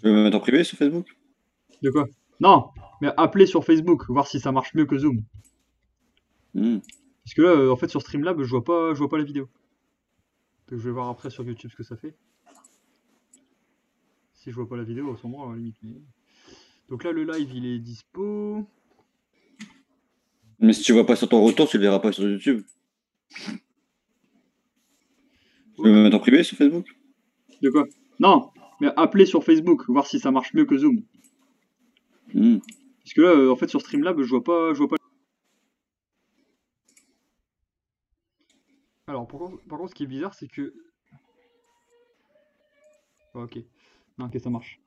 Tu veux me mettre en privé sur Facebook? De quoi? Non, mais appeler sur Facebook, voir si ça marche mieux que Zoom. Hmm. Parce que là, euh, en fait, sur Streamlab, je vois pas, je vois pas la vidéo. Donc je vais voir après sur YouTube ce que ça fait. Si je vois pas la vidéo, à ce moment, à la limite. mais- Donc là, le live, il est dispo. Mais si tu vois pas sur ton retour, tu le verras pas sur YouTube. Tu veux me mettre en privé sur Facebook? De quoi? Non, mais appeler sur Facebook, voir si ça marche mieux que Zoom. Hmm. Parce que là, euh, en fait, sur Streamlab, je vois pas, je vois pas. Alors, par contre, par contre, ce qui est bizarre, c'est que. Ah, ok. Non, ok, ça marche.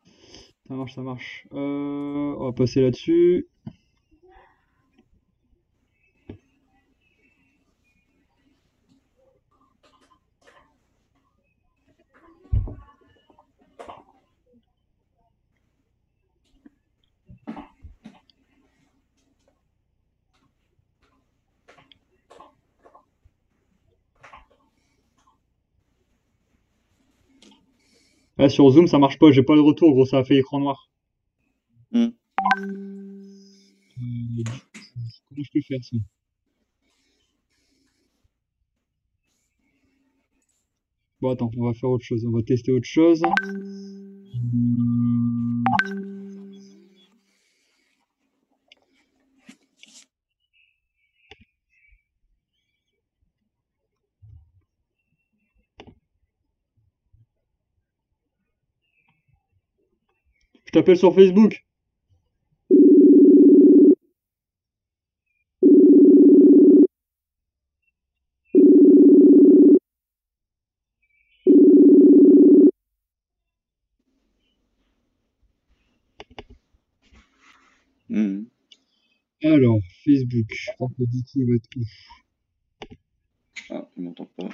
Ça marche, ça marche. Euh, on va passer là-dessus. Ah, sur Zoom, ça marche pas, j'ai pas le retour, gros, ça a fait écran noir. Hmm. Euh, comment je peux faire ça? Bon, attends, on va faire autre chose, on va tester autre chose. Hmm. T'appelle sur Facebook. Hmm. Alors, Facebook. Du coup, il va être où? Ah, il m'entend pas.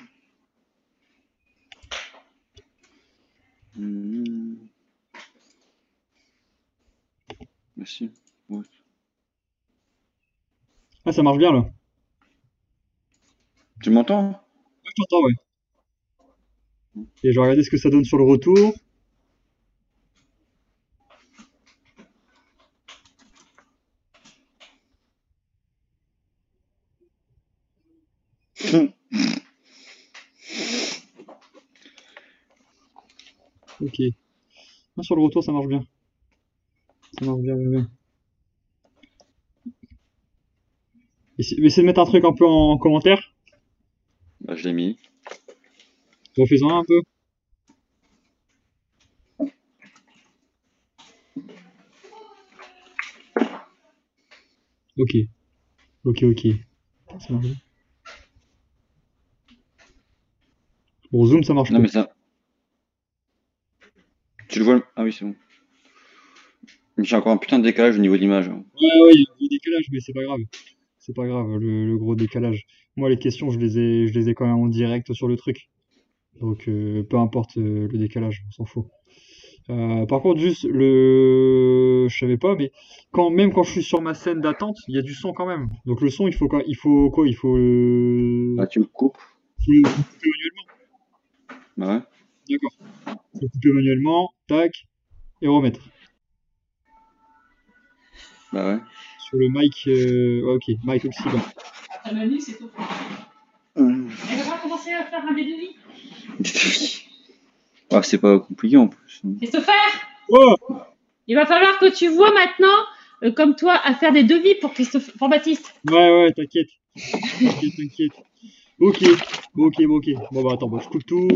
Ouais. Ah, ça marche bien là. Tu m'entends? Ouais, je t'entends, ouais. Et je vais regarder ce que ça donne sur le retour. Ok. Ah, sur le retour, ça marche bien. Marche bien, bien, bien. Essa- Essaye de mettre un truc un peu en commentaire. Bah, je l'ai mis. Refais-en un peu. Ok. Ok, ok. Ça marche bien. Bon, zoom, ça marche Non, pas. mais ça. Tu le vois le- Ah oui, c'est bon. J'ai encore un putain de décalage au niveau de l'image. hein. Ouais, ouais, il y a un gros décalage, mais c'est pas grave. C'est pas grave, le, le gros décalage. Moi, les questions, je les ai, je les ai quand même en direct sur le truc. Donc, euh, peu importe euh, le décalage, on s'en fout. Euh, par contre, juste le, je savais pas, mais quand même quand je suis sur ma scène d'attente, il y a du son quand même. Donc le son, il faut quoi? Il faut quoi? Il faut le, Bah, tu le coupes. faut le couper manuellement. Bah ouais. D'accord. Faut couper manuellement, tac, et remettre. Bah ouais. Sur le mic, euh, ouais, ok, mic aussi bas. Ta mamie, c'est tout. Hum. Elle va commencer à faire un des devis. Ah, c'est pas compliqué en plus. Christopher, Oh! il va falloir que tu vois maintenant, euh, comme toi, à faire des devis pour Christophe, pour Baptiste. Ouais, ouais, t'inquiète. T'inquiète, t'inquiète. Ok, bon, ok, bon, ok. Bon, bah, attends, bon, je coupe tout.